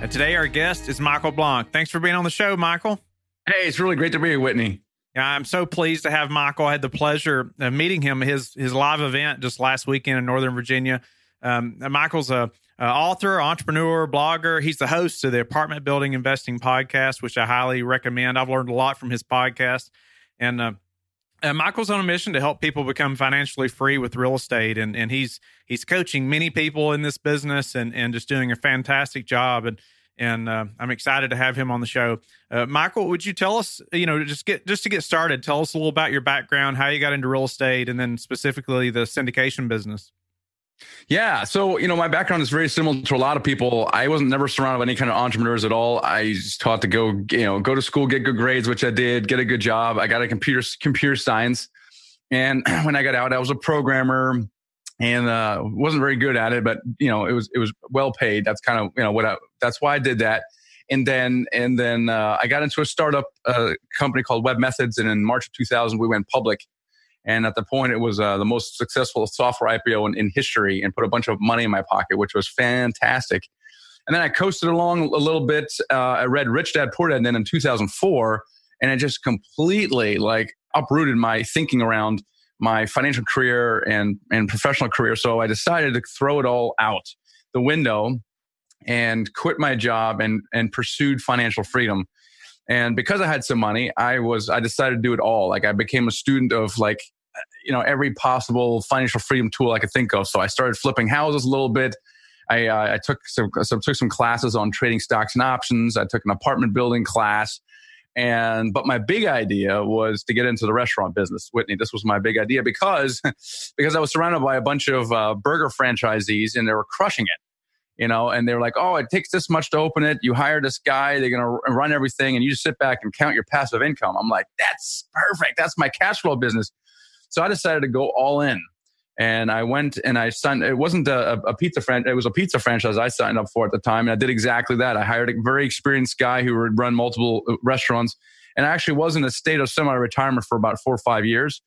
And today, our guest is Michael Blank. Thanks for being on the show, Michael. Hey, it's really great to be here, Whitney. Yeah, I'm so pleased to have Michael. I had the pleasure of meeting him his his live event just last weekend in Northern Virginia. Um, Michael's a, a, author, entrepreneur, blogger. He's the host of the Apartment Building Investing podcast, which I highly recommend. I've learned a lot from his podcast, and uh, uh, Michael's on a mission to help people become financially free with real estate, and and he's he's coaching many people in this business, and and just doing a fantastic job. And and uh, I'm excited to have him on the show. Uh, Michael, would you tell us, you know, just get just to get started, tell us a little about your background, how you got into real estate, and then specifically the syndication business. Yeah, so you know, my background is very similar to a lot of people. I wasn't never surrounded by any kind of entrepreneurs at all. I was taught to go, you know, go to school, get good grades, which I did, get a good job. I got a computer computer science, and when I got out, I was a programmer and uh, wasn't very good at it, but you know, it was it was well paid. That's kind of you know what I, that's why I did that. And then and then uh, I got into a startup uh, company called webMethods, and in March of 2000 we went public. And at the point, it was uh, the most successful software IPO in, in history, and put a bunch of money in my pocket, which was fantastic. And then I coasted along a little bit. Uh, I read Rich Dad Poor Dad, and then in 2004, and it just completely like uprooted my thinking around my financial career and, and professional career. So I decided to throw it all out the window and quit my job and, and pursued financial freedom. And because I had some money, I was, I decided to do it all. Like I became a student of like, you know, every possible financial freedom tool I could think of. So I started flipping houses a little bit. I, uh, I took some, so took some classes on trading stocks and options. I took an apartment building class. And but my big idea was to get into the restaurant business, Whitney. This was my big idea because because I was surrounded by a bunch of uh, burger franchisees and they were crushing it. You know, and they were like, "Oh, it takes this much to open it. You hire this guy; they're going to run everything, and you just sit back and count your passive income." I'm like, "That's perfect. That's my cash flow business." So I decided to go all in and I went and I signed. It wasn't a, a pizza franchise; it was a pizza franchise I signed up for at the time, and I did exactly that. I hired a very experienced guy who would run multiple uh, restaurants, and I actually was in a state of semi-retirement for about four or five years.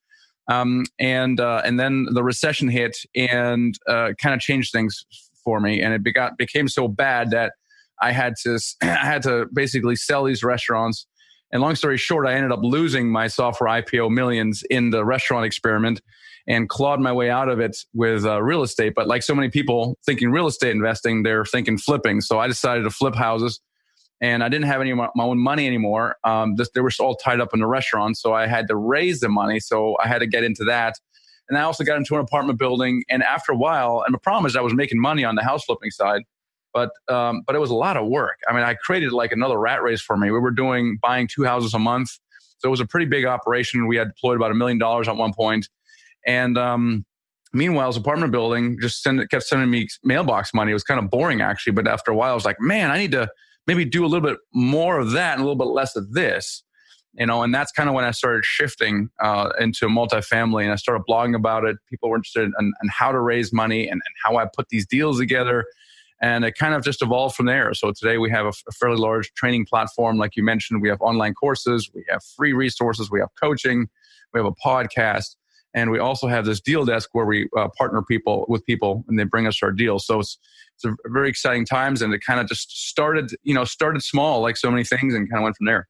Um, and uh, and then the recession hit and uh, kind of changed things for me, and it became so bad that I had to I had to basically sell these restaurants. And long story short, I ended up losing my software IPO millions in the restaurant experiment and clawed my way out of it with uh, real estate. But like so many people thinking real estate investing, they're thinking flipping. So I decided to flip houses and I didn't have any of my, own money anymore. Um, this, they were all tied up in the restaurant. So I had to raise the money. So I had to get into that. And I also got into an apartment building. And after a while, and the problem is I was making money on the house flipping side, but um, but it was a lot of work. I mean, I created like another rat race for me. We were doing buying two houses a month. So it was a pretty big operation. We had deployed about a million dollars at one point. And um, meanwhile, his apartment building just send, kept sending me mailbox money. It was kind of boring actually, but after a while, I was like, man, I need to maybe do a little bit more of that and a little bit less of this. You know, and that's kind of when I started shifting uh, into multifamily, and I started blogging about it. People were interested in, in how to raise money and, and how I put these deals together and it kind of just evolved from there. So today we have a, a, fairly large training platform, like you mentioned. We have online courses, we have free resources, we have coaching, we have a podcast, and we also have this deal desk where we uh, partner people with people and they bring us our deals. So it's, it's a very exciting times. And it kind of just started, you know, started small like so many things and kind of went from there.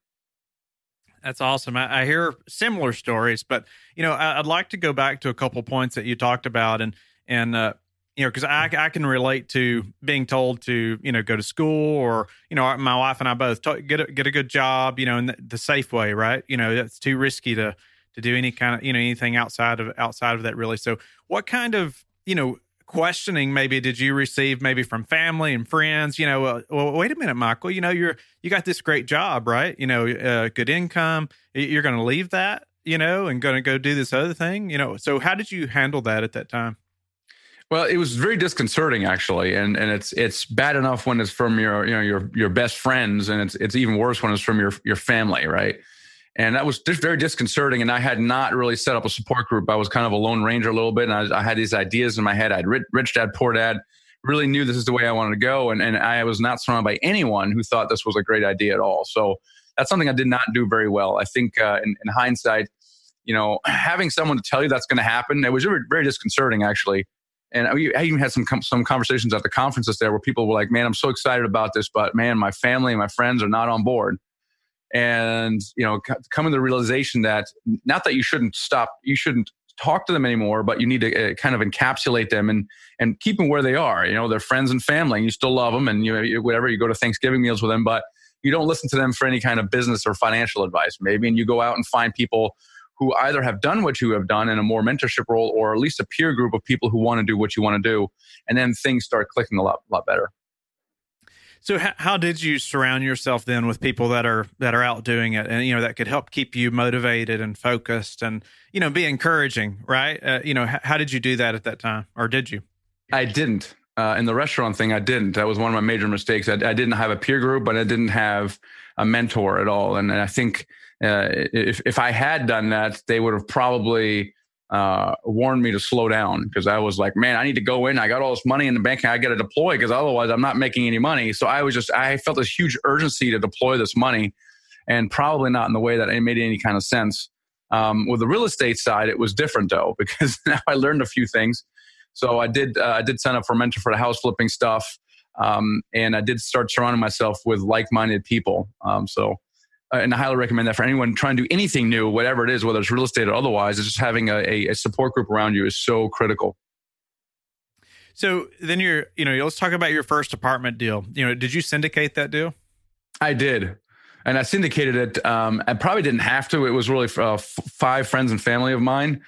That's awesome. I, I hear similar stories, but you know, I, would like to go back to a couple points that you talked about, and and uh, you know, because I I can relate to being told to you know go to school or you know my wife and I both t- get a, get a good job, you know, in the, the safe way, right? You know, that's too risky to to do any kind of you know anything outside of outside of that really. So what kind of you know questioning maybe did you receive maybe from family and friends? You know uh, well wait a minute michael you know you're you got this great job right? You know uh, good income. You're going to leave that you know and going to go do this other thing you know? So how did you handle that at that time? Well, it was very disconcerting actually, and and it's it's bad enough when it's from your you know your your best friends, and it's it's even worse when it's from your your family, right? And that was just very disconcerting. And I had not really set up a support group. I was kind of a lone ranger a little bit, and I, I had these ideas in my head. I'd rich, rich dad, poor dad. Really knew this is the way I wanted to go, and and I was not surrounded by anyone who thought this was a great idea at all. So that's something I did not do very well. I think uh, in, in hindsight, you know, having someone to tell you that's going to happen, it was very, very disconcerting actually. And I even had some some conversations at the conferences there where people were like, "Man, I'm so excited about this, but man, my family and my friends are not on board." And you know, come to the realization that not that you shouldn't stop, you shouldn't talk to them anymore, but you need to uh, kind of encapsulate them and and keep them where they are. You know, they're friends and family, and you still love them, and you whatever you go to Thanksgiving meals with them, but you don't listen to them for any kind of business or financial advice, maybe, and you go out and find people who either have done what you have done in a more mentorship role or at least a peer group of people who want to do what you want to do. And then things start clicking a lot, lot better. So how, how did you surround yourself then with people that are that are out doing it and you know that could help keep you motivated and focused and you know be encouraging, right? Uh, you know how, how did you do that at that time or did you? I didn't. Uh, in the restaurant thing, I didn't. That was one of my major mistakes. I, I didn't have a peer group, but I didn't have a mentor at all. And, and I think uh, if if I had done that, they would have probably uh, warned me to slow down because I was like, man, I need to go in. I got all this money in the bank. I got to deploy because otherwise I'm not making any money. So I was just I felt this huge urgency to deploy this money, and probably not in the way that it made any kind of sense. Um, with the real estate side, it was different though because now I learned a few things. So I did uh, I did sign up for mentor for the house flipping stuff, um, and I did start surrounding myself with like minded people. Um, so and I highly recommend that for anyone trying to do anything new, whatever it is, whether it's real estate or otherwise, it's just having a, a support group around you is so critical. So then you're, you know, let's talk about your first apartment deal. You know, did you syndicate that deal? I did. And I syndicated it. Um, I probably didn't have to. It was really uh, f- five friends and family of mine.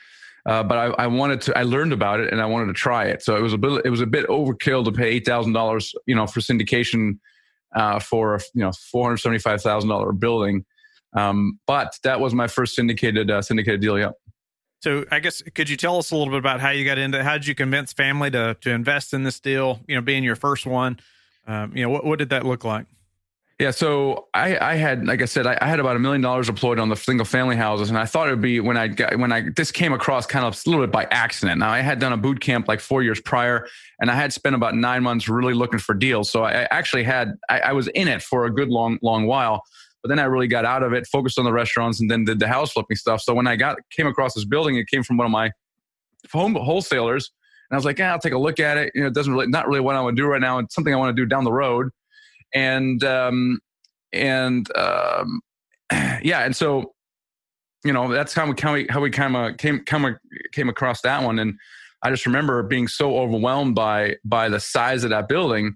Uh, but I, I, wanted to. I learned about it and I wanted to try it. So it was a bit. It was a bit overkill to pay eight thousand dollars, you know, for syndication uh, for you know four hundred seventy five thousand dollar building. Um, but that was my first syndicated uh, syndicated deal. Yeah. So I guess could you tell us a little bit about how you got into? How did you convince family to to invest in this deal? You know, being your first one. Um, you know, what what did that look like? Yeah, so I, I had, like I said, I, I had about a million dollars deployed on the single family houses, and I thought it would be when I got when I this came across kind of a little bit by accident. Now I had done a boot camp like four years prior, and I had spent about nine months really looking for deals. So I actually had I, I was in it for a good long long while, but then I really got out of it, focused on the restaurants, and then did the house flipping stuff. So when I got came across this building, it came from one of my home wholesalers, and I was like, yeah, I'll take a look at it. You know, it doesn't really not really what I want to do right now. It's something I want to do down the road and um, and um, yeah, and so you know that's how we how we how we kind of came come came across that one, and I just remember being so overwhelmed by by the size of that building.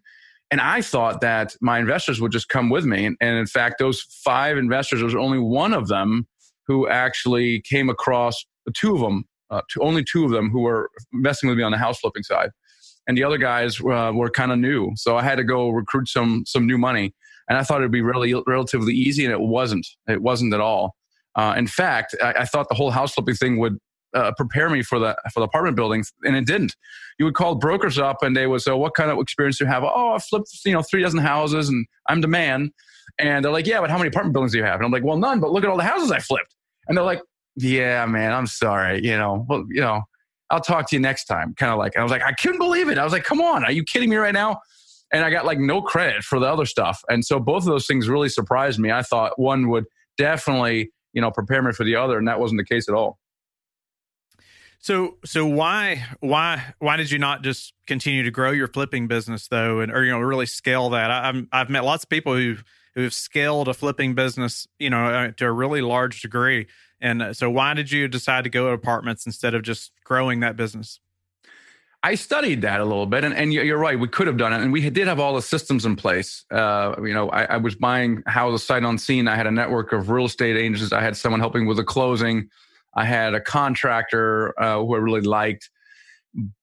And I thought that my investors would just come with me. And, and in fact, those five investors, there was only one of them who actually came across two of them, uh, two, only two of them who were investing with me on the house flipping side and the other guys uh, were kind of new. So I had to go recruit some some new money, and I thought it'd be really relatively easy, and it wasn't. It wasn't at all. Uh, in fact, I, I, thought the whole house flipping thing would uh, prepare me for the for the apartment building, and it didn't. You would call brokers up, and they would say, "What kind of experience do you have?" Oh, I flipped you know three dozen houses, and I'm the man. And they're like, "Yeah, but how many apartment buildings do you have?" And I'm like, "Well, none. But look at all the houses I flipped." And they're like, "Yeah, man, I'm sorry. You know, well, you know." I'll talk to you next time. Kind of like, I was like, I couldn't believe it. I was like, come on, are you kidding me right now? And I got like no credit for the other stuff. And so both of those things really surprised me. I thought one would definitely, you know, prepare me for the other. And that wasn't the case at all. So, so why, why, why did you not just continue to grow your flipping business though, and or you know really scale that? I, I've I've met lots of people who who've scaled a flipping business, you know, uh, to a really large degree. And uh, so, why did you decide to go to apartments instead of just growing that business? I studied that a little bit, and, and you're right. We could have done it, and we did have all the systems in place. Uh, you know, I, I, was buying houses sight unseen. I had a network of real estate agents. I had someone helping with the closing. I had a contractor uh, who I really liked.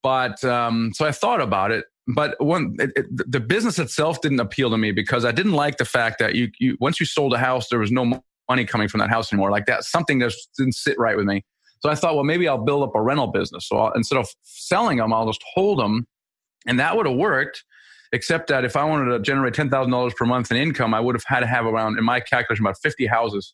But um, so I thought about it. But one, it, it, the business itself didn't appeal to me because I didn't like the fact that you, you once you sold a house, there was no money coming from that house anymore. Like that, something just didn't sit right with me. So I thought, well, maybe I'll build up a rental business. So I'll, instead of selling them, I'll just hold them. And that would have worked, except that if I wanted to generate $10,000 per month in income, I would have had to have around, in my calculation, about 50 houses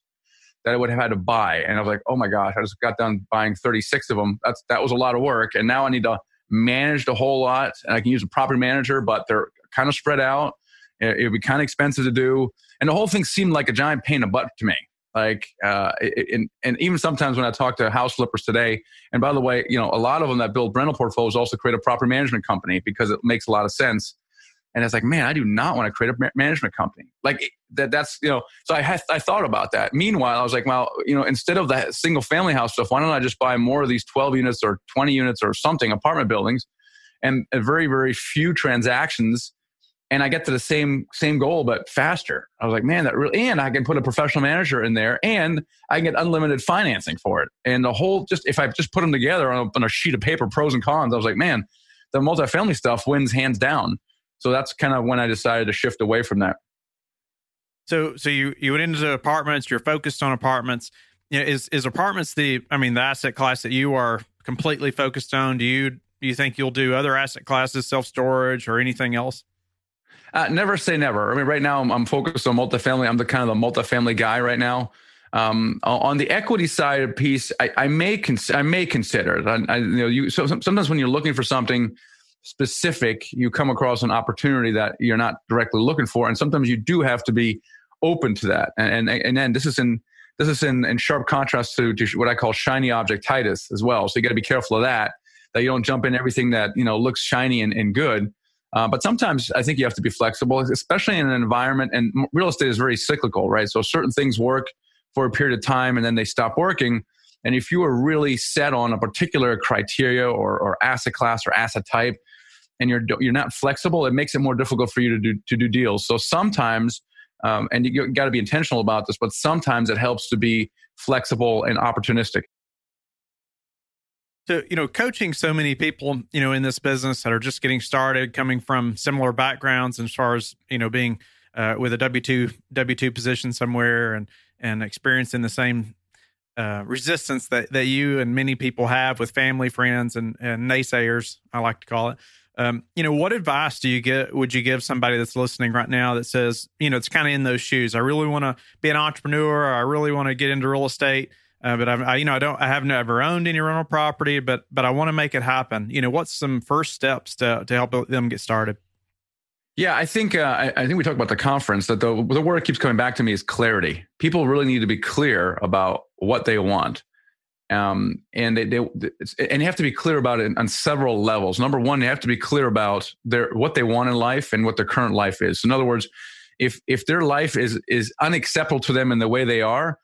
that I would have had to buy. And I was like, oh my gosh, I just got done buying 36 of them. That's, that was a lot of work. And now I need to manage a whole lot. And I can use a property manager, but they're kind of spread out. It would be kind of expensive to do. And the whole thing seemed like a giant pain in the butt to me. Like, uh, and, and even sometimes when I talk to house flippers today, and by the way, you know, a lot of them that build rental portfolios also create a property management company because it makes a lot of sense. And it's like, man, I do not want to create a management company. Like that, that's, you know, so I had, I thought about that. Meanwhile, I was like, well, you know, instead of the single family house stuff, why don't I just buy more of these 12 units or 20 units or something apartment buildings and very, very few transactions and I get to the same same goal but faster. I was like, man, that really and I can put a professional manager in there and I can get unlimited financing for it. And the whole just if I just put them together on a, on a sheet of paper, pros and cons, I was like, man, the multifamily stuff wins hands down. So that's kind of when I decided to shift away from that. So so you you went into apartments, you're focused on apartments. You know, is is apartments the I mean the asset class that you are completely focused on? Do you do you think you'll do other asset classes, self storage, or anything else? Uh, never say never. I mean, right now I'm, I'm, focused on multifamily. I'm the kind of the multifamily guy right now. Um, on the equity side of piece, I, I may cons- I may consider. I, I, you know, you so sometimes when you're looking for something specific, you come across an opportunity that you're not directly looking for, and sometimes you do have to be open to that. And and, and then this is in this is in, in sharp contrast to, to what I call shiny objectitis as well. So you got to be careful of that. That you don't jump in everything that you know looks shiny and, and good. Uh, but sometimes I think you have to be flexible, especially in an environment. And real estate is very cyclical, right? So certain things work for a period of time and then they stop working. And if you are really set on a particular criteria or, or asset class or asset type, and you're you're not flexible, it makes it more difficult for you to do to do deals. So sometimes, um, and you got to be intentional about this, but sometimes it helps to be flexible and opportunistic. So, you know, coaching so many people, you know, in this business that are just getting started, coming from similar backgrounds and as far as, you know, being uh, with a W two W two position somewhere and and experiencing the same uh, resistance that that you and many people have with family, friends, and and naysayers, I like to call it. Um, you know, what advice do you get? Would you give somebody that's listening right now that says, you know, it's kind of in those shoes? I really want to be an entrepreneur. I really want to get into real estate uh, but I've, I, you know, I don't, I have never owned any rental property, but, but I want to make it happen. You know, what's some first steps to, to help them get started? Yeah, I think uh, I, I, think we talked about the conference that the the word keeps coming back to me is clarity. People really need to be clear about what they want, um, and they, they and you have to be clear about it on several levels. Number one, you have to be clear about their what they want in life and what their current life is. In other words, if if their life is is unacceptable to them in the way they are,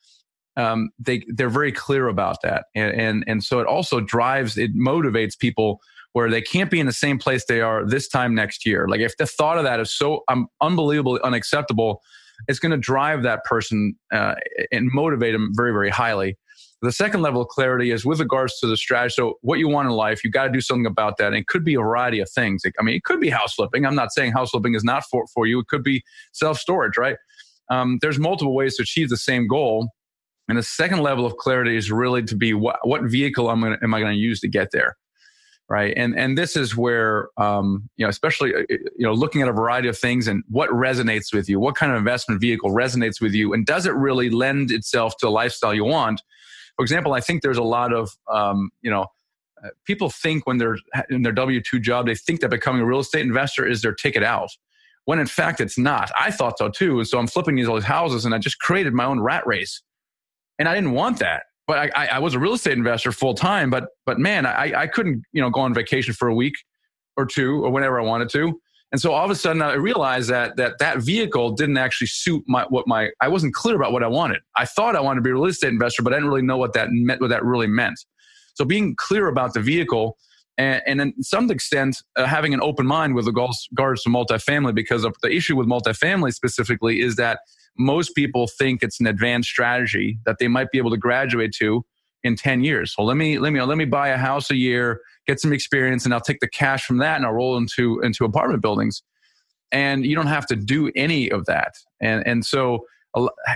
um, they they're very clear about that, and, and and so it also drives it motivates people where they can't be in the same place they are this time next year. Like if the thought of that is so um, unbelievably unacceptable, it's going to drive that person uh, and motivate them very very highly. The second level of clarity is with regards to the strategy. So, what you want in life, you got to do something about that. And it could be a variety of things. I mean, it could be house flipping. I'm not saying house flipping is not for, for you. It could be self storage, right? Um, there's multiple ways to achieve the same goal. And the second level of clarity is really to be what, what vehicle I'm gonna, am I going to use to get there? Right. And, and this is where, um, you know, especially, uh, you know, looking at a variety of things and what resonates with you, what kind of investment vehicle resonates with you, and does it really lend itself to a lifestyle you want? For example, I think there's a lot of, um, you know, uh, people think when they're in their W 2 job, they think that becoming a real estate investor is their ticket out when in fact it's not. I thought so too. And So I'm flipping these all these houses and I just created my own rat race and I didn't want that. But I, I was a real estate investor full time. But but man, I, I couldn't you know go on vacation for a week or two or whenever I wanted to. And so all of a sudden I realized that that that vehicle didn't actually suit my what my I wasn't clear about what I wanted. I thought I wanted to be a real estate investor, but I didn't really know what that meant. What that really meant. So being clear about the vehicle and, in some extent uh, having an open mind with regards to multifamily because the issue with multifamily specifically is that most people think it's an advanced strategy that they might be able to graduate to in 10 years. So let me let me let me buy a house a year, get some experience and I'll take the cash from that and I'll roll into into apartment buildings. And you don't have to do any of that. And and so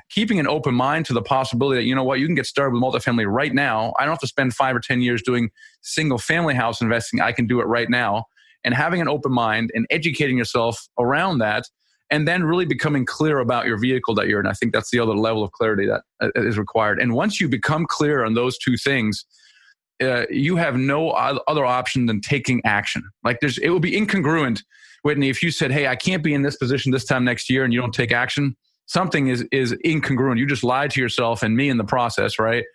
keeping an open mind to the possibility that you know what you can get started with multifamily right now. I don't have to spend five or ten years doing single family house investing. I can do it right now, and having an open mind and educating yourself around that, and then really becoming clear about your vehicle that you're in. I think that's the other level of clarity that uh, required. And once you become clear on those two things. Uh, you have no other option than taking action. Like there's, it would be incongruent, Whitney, if you said, "Hey, I can't be in this position this time next year," and you don't take action something is is incongruent. You just lied to yourself and me in the process, right?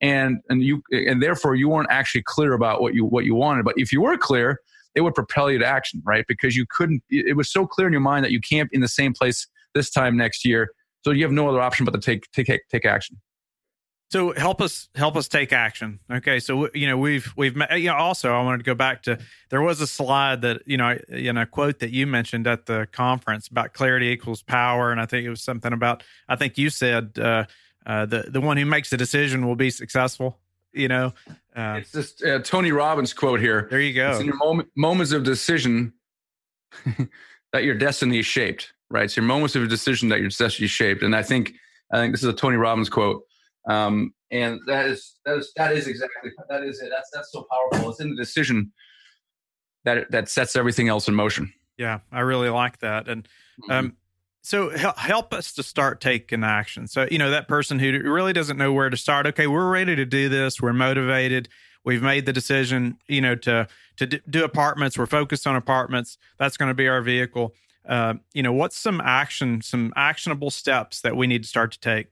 And and you and therefore you weren't actually clear about what you what you wanted. But if you were clear, it would propel you to action, right? Because you couldn't. It was so clear in your mind that you can't be in the same place this time next year. So you have no other option but to take take take action. So help us help us take action. Okay, so you know we've we've met, you know also I wanted to go back to there was a slide that you know in a quote that you mentioned at the conference about clarity equals power, and I think it was something about I think you said uh, uh, the the one who makes the decision will be successful. You know, uh, it's just uh, Tony Robbins quote here. There you go. It's in your moment, moments of decision that your destiny is shaped. Right, so your moments of decision that your destiny is shaped, and I think I think this is a Tony Robbins quote um, and that is that is that is exactly that is it. That's that's so powerful. It's in the decision that that sets everything else in motion. Yeah, I really like that. And um, so help us to start taking action. So you know that person who really doesn't know where to start. Okay, we're ready to do this. We're motivated. We've made the decision. You know to to do apartments. We're focused on apartments. That's going to be our vehicle. Uh, you know, what's some action, some actionable steps that we need to start to take?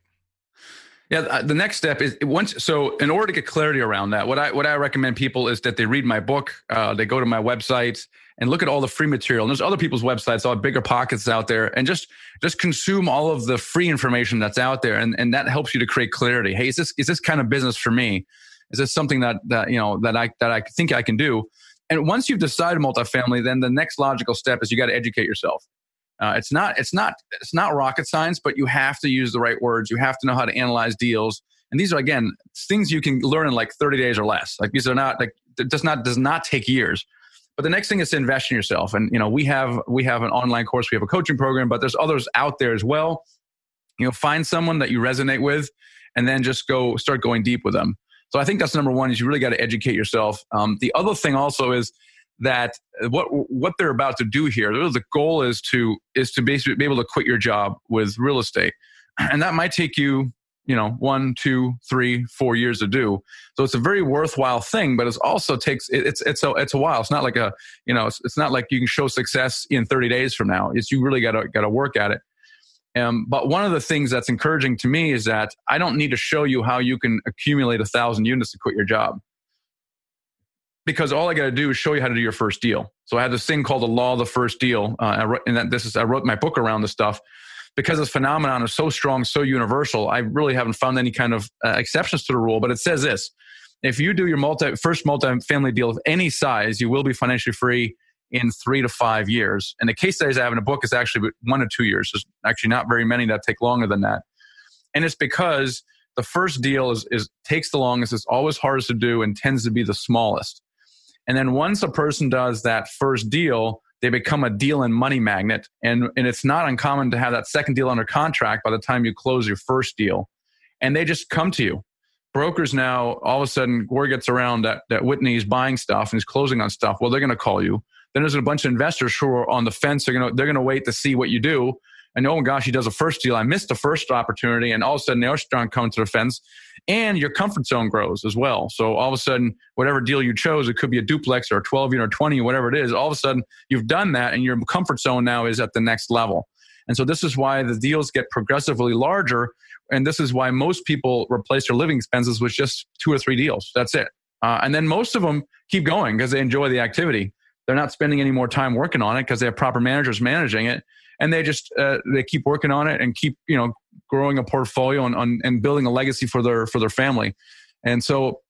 Yeah, uh, the next step is once. So, in order to get clarity around that, what I what I recommend people is that they read my book, uh, they go to my website and look at all the free material. And there's other people's websites, all BiggerPockets out there, and just just consume all of the free information that's out there, and and that helps you to create clarity. Hey, is this is this kind of business for me? Is this something that that you know that I that I think I can do? And once you've decided multifamily, then the next logical step is you got to educate yourself. Uh, it's not it's not it's not rocket science, but you have to use the right words. You have to know how to analyze deals, and these are again things you can learn in like 30 days or less. Like these are not like it does not does not take years. But the next thing is to invest in yourself, and you know we have we have an online course, we have a coaching program, but there's others out there as well. You know, find someone that you resonate with, and then just go start going deep with them. So I think that's number one is you really got to educate yourself. Um, the other thing also is that what what they're about to do here the goal is to is to basically be able to quit your job with real estate and that might take you you know one two three four years to do. So it's a very worthwhile thing but it also takes it's it's a it's a while. It's not like a you know it's, it's not like you can show success in 30 days from now. It's you really got to got to work at it. Um, but one of the things that's encouraging to me is that i don't need to show you how you can accumulate a thousand units to quit your job. Because all I got to do is show you how to do your first deal. So I have this thing called the law of the first deal, uh, wrote, and that this is I wrote my book around this stuff because this phenomenon is so strong, so universal. I really haven't found any kind of uh, exceptions to the rule, but it says this: if you do your multi first multi-family deal of any size, you will be financially free in three to five years. And the case studies I have in a book is actually one to two years. There's actually not very many that take longer than that, and it's because the first deal is, is takes the longest, is always hardest to do, and tends to be the smallest. And then once a person does that first deal, they become a deal and money magnet. And, and it's not uncommon to have that second deal under contract by the time you close your first deal. And they just come to you. Brokers now, all of a sudden, word gets around that, that Whitney's buying stuff and he's closing on stuff. Well, they're going to call you. Then there's a bunch of investors who are on the fence. They're going to, they're going to wait to see what you do and oh my gosh, he does a first deal. I missed the first opportunity, and all of a sudden the strong comes to the fence, and your comfort zone grows as well. So all of a sudden, whatever deal you chose, it could be a duplex or a 12 unit or 20, whatever it is. All of a sudden, you've done that, and your comfort zone now is at the next level. And so this is why the deals get progressively larger, and this is why most people replace their living expenses with just two or three deals. That's it. Uh, and then most of them keep going because they enjoy the activity. They're not spending any more time working on it because they have proper managers managing it and they just uh, they keep working on it and keep you know growing a portfolio and, and, and building a legacy for their for their family. And so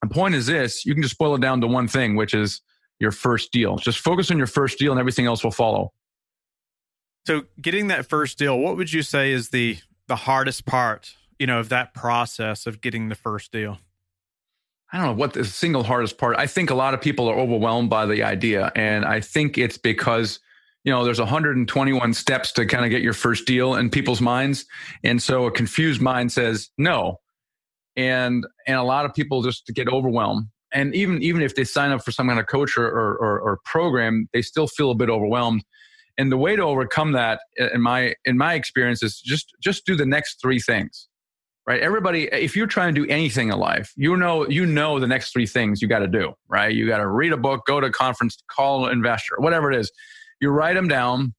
the point is this: you can just boil it down to one thing, which is your first deal. Just focus on your first deal, and everything else will follow. So, getting that first deal, what would you say is the the hardest part, you know, of that process of getting the first deal? I don't know what the single hardest part. I think a lot of people are overwhelmed by the idea, and I think it's because you know, there's 121 steps to kind of get your first deal in people's minds. And so a confused mind says no. And, and a lot of people just get overwhelmed. And even, even if they sign up for some kind of coach or, or, or, or program, they still feel a bit overwhelmed. And the way to overcome that in my, in my experience is just, just do the next three things right everybody if you're trying to do anything in life you know you know the next three things you got to do right you got to read a book go to a conference call an investor whatever it is you write them down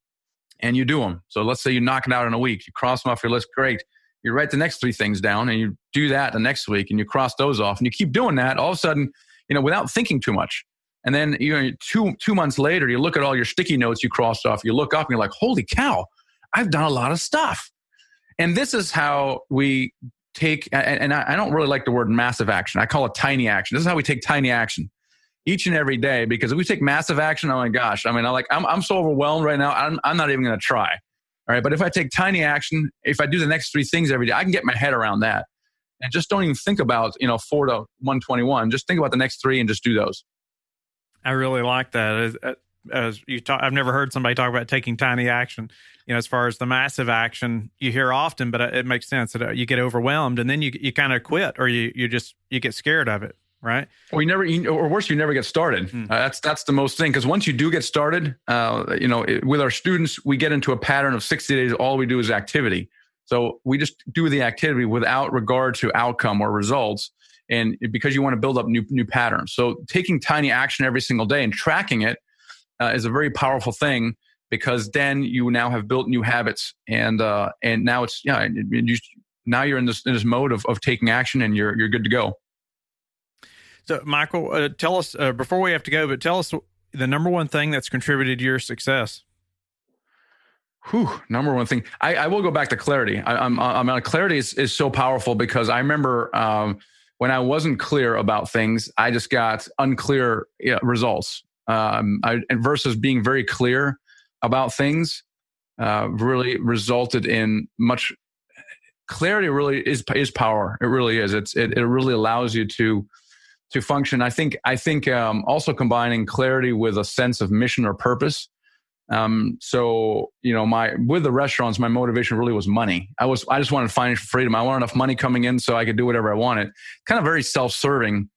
and you do them so let's say you knock it out in a week. You cross them off your list. Great. You write the next three things down and you do that the next week and you cross those off and you keep doing that. All of a sudden you know without thinking too much. And then you know two two months later you look at all your sticky notes you crossed off. You look up and you're like holy cow i've done a lot of stuff. And this is how we take, and I don't really like the word massive action. I call it tiny action. This is how we take tiny action each and every day because if we take massive action, oh my gosh, I mean, I like, I'm, I'm so overwhelmed right now. I'm, I'm not even going to try. All right. But if I take tiny action, if I do the next three things every day, I can get my head around that. And just don't even think about, you know, four to 121. Just think about the next three and just do those. I really like that. As, as you talk, I've never heard somebody talk about taking tiny action you know, as far as the massive action you hear often, but it makes sense that uh, you get overwhelmed and then you you kind of quit or you you just you get scared of it, right? Or you never, or worse, you never get started. Hmm. Uh, that's that's the most thing because once you do get started, uh, you know, it, with our students, we get into a pattern of sixty days. All we do is activity. So we just do the activity without regard to outcome or results, and because you want to build up new new patterns. So taking tiny action every single day and tracking it uh, is a very powerful thing because then you now have built new habits and uh, and now it's yeah you, now you're in this in this mode of, of taking action and you're you're good to go. So Michael, uh, tell us uh, before we have to go, but tell us the number one thing that's contributed to your success. Whew, number one thing. I, I will go back to clarity. I, am I'm, I'm clarity is, is so powerful because I remember um, when I wasn't clear about things, I just got unclear results. Um, I, versus being very clear, about things uh, really resulted in much clarity really is is power it really is it's it, it really allows you to to function i think i think um, also combining clarity with a sense of mission or purpose um, so you know my with the restaurants my motivation really was money i was i just wanted financial freedom i wanted enough money coming in so i could do whatever i wanted kind of very self-serving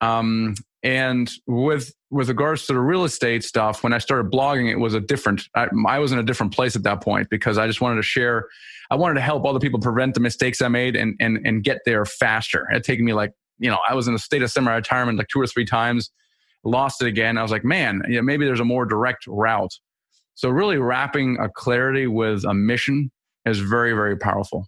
um, and with with regards to the real estate stuff, when I started blogging, it was a different. I, I, was in a different place at that point because I just wanted to share. I wanted to help other people prevent the mistakes I made and and and get there faster. It had taken me like you know I was in a state of semi-retirement like two or three times, lost it again. I was like, man, you know, maybe there's a more direct route. So really wrapping a clarity with a mission is very very powerful.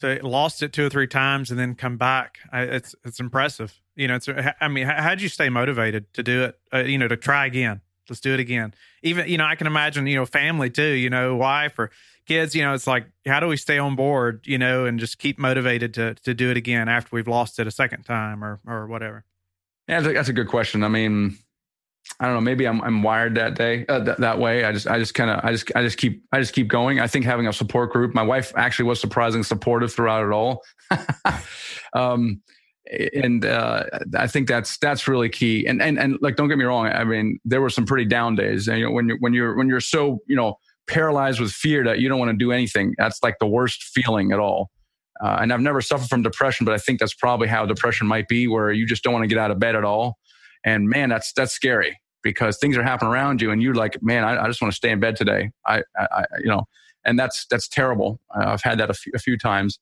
So lost it two or three times and then come back. It's it's impressive. You know, it's. I mean, how would you stay motivated to do it? Uh, you know, to try again. Let's do it again. Even you know, I can imagine you know, family too. You know, wife or kids. You know, it's like how do we stay on board? You know, and just keep motivated to to do it again after we've lost it a second time or or whatever. Yeah, that's a good question. I mean, I don't know. Maybe I'm I'm wired that day uh, th- that way. I just I just kind of I just I just keep I just keep going. I think having a support group. My wife actually was surprisingly supportive throughout it all. um, and uh, I think that's that's really key. And and and like, don't get me wrong. I mean, there were some pretty down days. And, you know, when you're when you're when you're so you know paralyzed with fear that you don't want to do anything. That's like the worst feeling at all. Uh, and I've never suffered from depression, but I think that's probably how depression might be, where you just don't want to get out of bed at all. And man, that's that's scary because things are happening around you, and you're like, man, I, I just want to stay in bed today. I, I, you know, and that's that's terrible. Uh, I've had that a few, a few times,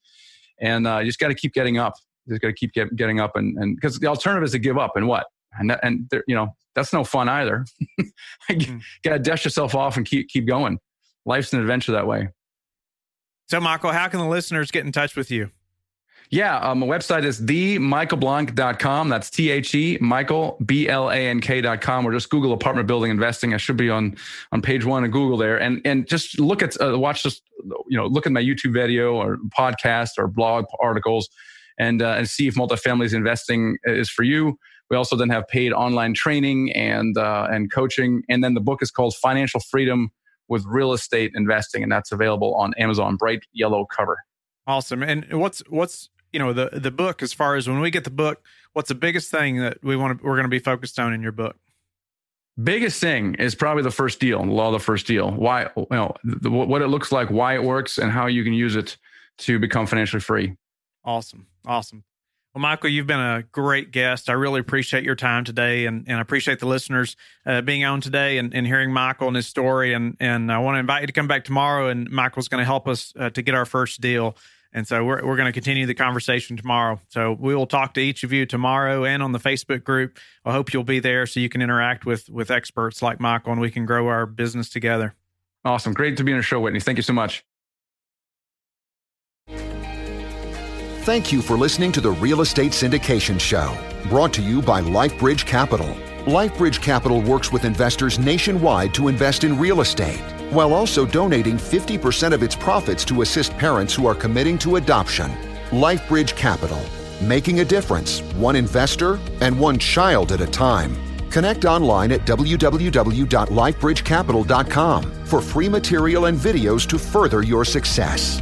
and uh, you just got to keep getting up You just got to keep get, getting up and and because the alternative is to give up and what and that, and there, you know that's no fun either. mm. Got to dust yourself off and keep keep going. Life's an adventure that way. So, Michael, how can the listeners get in touch with you? Yeah, um, my website is themichaelblank.com. That's T H E Michael B L A N K.com or just Google apartment building investing. I should be on on page one of Google there. And and just look at uh, watch just you know look at my YouTube video or podcast or blog articles and, uh, and see if multifamily investing is for you. We also then have paid online training and uh, and coaching, and then the book is called Financial Freedom with Real Estate Investing, and that's available on Amazon, bright yellow cover. Awesome. And what's what's you know the the book as far as when we get the book, what's the biggest thing that we want to we're going to be focused on in your book? biggest thing is probably the first deal, the law of the first deal. Why, you know, the, what it looks like, why it works, and how you can use it to become financially free. Awesome. Awesome. Well, Michael, you've been a great guest. I really appreciate your time today, and, and I appreciate the listeners uh, being on today and, and hearing Michael and his story. And and I want to invite you to come back tomorrow, and Michael's going to help us uh, to get our first deal. And so we're, we're going to continue the conversation tomorrow. So we will talk to each of you tomorrow and on the Facebook group. I hope you'll be there so you can interact with with experts like Michael, and we can grow our business together. Awesome, great to be on the show, Whitney. Thank you so much. Thank you for listening to the Real Estate Syndication Show, brought to you by LifeBridge Capital. LifeBridge Capital works with investors nationwide to invest in real estate, while also donating 50% of its profits to assist parents who are committing to adoption. LifeBridge Capital, making a difference, one investor and one child at a time. Connect online at www.lifebridgecapital.com for free material and videos to further your success.